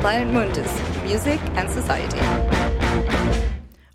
Planet Mundus Music and Society.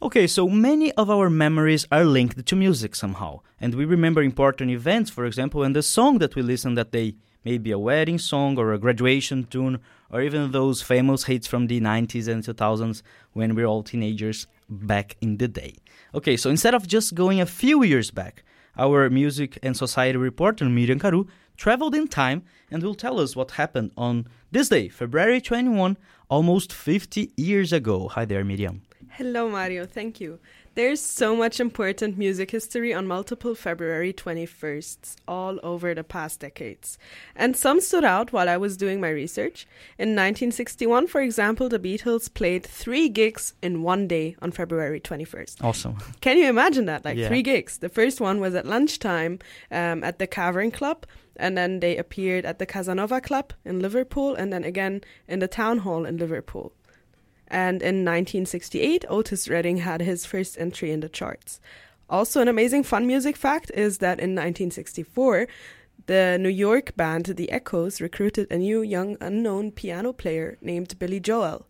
Okay, so many of our memories are linked to music somehow, and we remember important events, for example, and the song that we listened that day, maybe a wedding song or a graduation tune, or even those famous hits from the 90s and 2000s when we were all teenagers back in the day. Okay, so instead of just going a few years back, our music and society reporter Miriam Caru traveled in time and will tell us what happened on this day, February 21, almost 50 years ago. Hi there, Miriam. Hello, Mario. Thank you. There's so much important music history on multiple February 21sts all over the past decades. And some stood out while I was doing my research. In 1961, for example, the Beatles played three gigs in one day on February 21st. Awesome. Can you imagine that? Like Yeah. three gigs. The first one was at lunchtime um, at the Cavern Club, and then they appeared at the Casanova Club in Liverpool, and then again in the Town Hall in Liverpool. And in 1968, Otis Redding had his first entry in the charts. Also, an amazing fun music fact is that in 1964, the New York band The Echoes recruited a new young unknown piano player named Billy Joel.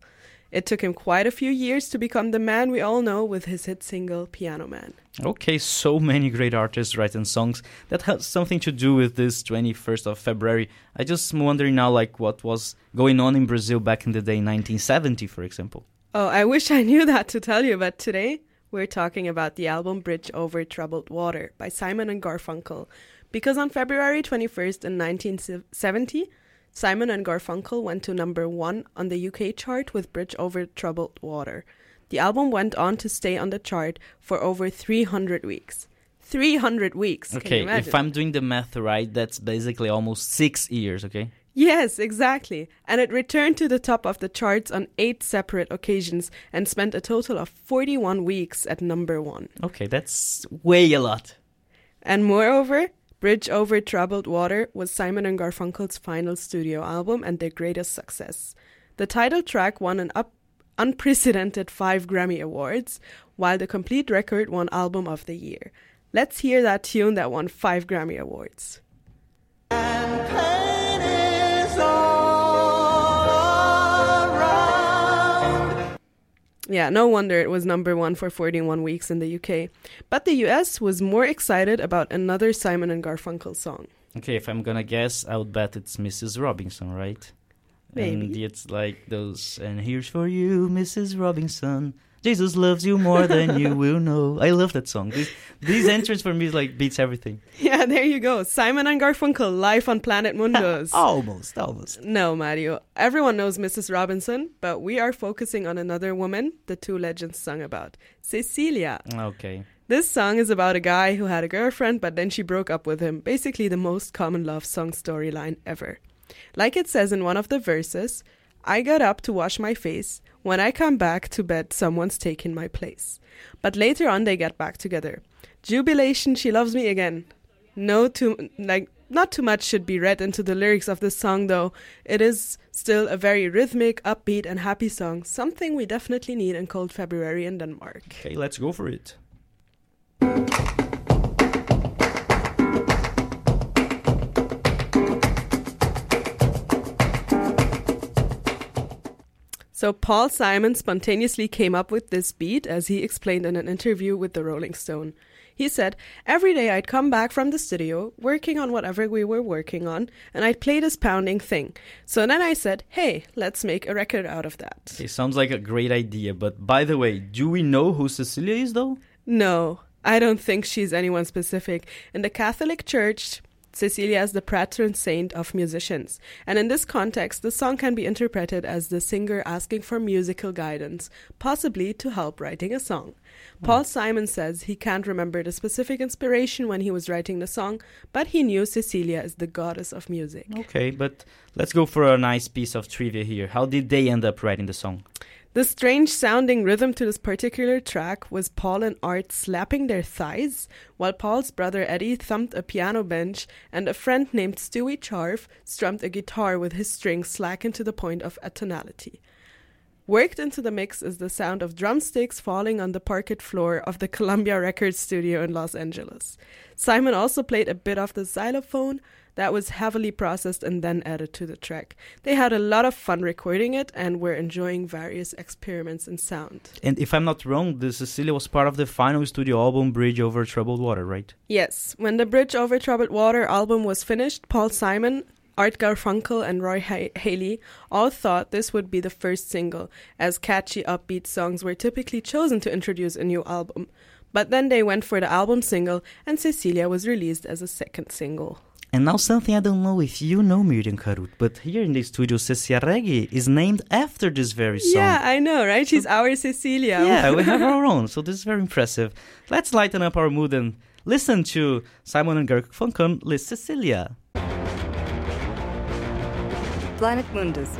It took him quite a few years to become the man we all know with his hit single Piano Man. Okay, so many great artists writing songs that has something to do with this 21st of February. I just wondering now, like, what was going on in Brazil back in the day, 1970, for example. Oh, I wish I knew that to tell you, but today we're talking about the album Bridge Over Troubled Water by Simon and Garfunkel. Because on February 21st in 1970, Simon and Garfunkel went to number one on the UK chart with Bridge Over Troubled Water. The album went on to stay on the chart for over 300 weeks. 300 weeks. Can you Okay, if I'm doing the math right, that's basically almost six years, okay? Yes, exactly. And it returned to the top of the charts on eight separate occasions and spent a total of 41 weeks at number one. Okay, that's way a lot. And moreover, Bridge Over Troubled Water was Simon and Garfunkel's final studio album and their greatest success. The title track won an up unprecedented five Grammy Awards, while the complete record won Album of the Year. Let's hear that tune that won five Grammy Awards. Yeah, no wonder it was number one for 41 weeks in the UK. But the US was more excited about another Simon and Garfunkel song. Okay, if I'm gonna guess, I would bet it's Mrs. Robinson, right? And it's like those, and here's for you, Mrs. Robinson. Jesus loves you more than you will know. I love that song. These, these entrance for me like beats everything. Yeah, there you go. Simon and Garfunkel live on Planet Mundus. almost, almost. No, Mario. Everyone knows Mrs. Robinson, but we are focusing on another woman the two legends sung about Cecilia. Okay. This song is about a guy who had a girlfriend, but then she broke up with him. Basically, the most common love song storyline ever. Like it says in one of the verses, I got up to wash my face. When I come back to bed, someone's taken my place. But later on, they get back together. Jubilation, she loves me again. No, too like not too much should be read into the lyrics of this song, though. It is still a very rhythmic, upbeat, and happy song. Something we definitely need in cold February in Denmark. Okay, let's go for it. So Paul Simon spontaneously came up with this beat as he explained in an interview with the Rolling Stone. He said, Every day I'd come back from the studio, working on whatever we were working on, and I'd play this pounding thing. So then I said, Hey, let's make a record out of that. It sounds like a great idea, but by the way, do we know who Cecilia is though? No, I don't think she's anyone specific. In the Catholic Church, Cecilia is the patron saint of musicians, and in this context, the song can be interpreted as the singer asking for musical guidance, possibly to help writing a song. Paul hmm. Simon says he can't remember the specific inspiration when he was writing the song, but he knew Cecilia is the goddess of music. Okay, but let's go for a nice piece of trivia here. How did they end up writing the song? The strange sounding rhythm to this particular track was Paul and Art slapping their thighs, while Paul's brother Eddie thumped a piano bench, and a friend named Stewie Scharf strummed a guitar with his strings slackened to the point of atonality. Worked into the mix is the sound of drumsticks falling on the parquet floor of the Columbia Records studio in Los Angeles. Simon also played a bit of the xylophone, that was heavily processed and then added to the track. They had a lot of fun recording it and were enjoying various experiments in sound. And if I'm not wrong, the Cecilia was part of the final studio album Bridge Over Troubled Water, right? Yes, when the Bridge Over Troubled Water album was finished, Paul Simon, Art Garfunkel, and Roy Halee all thought this would be the first single, as catchy, upbeat songs were typically chosen to introduce a new album. But then they went for the album single, and Cecilia was released as a second single. And now something I don't know if you know Miriam Karut, but here in the studio, Cecilia Reggae is named after this very song. Yeah, I know, right? She's our Cecilia. Yeah, we have our own, so this is very impressive. Let's lighten up our mood and listen to Simon and Garfunkel, Cecilia. Planet Mundus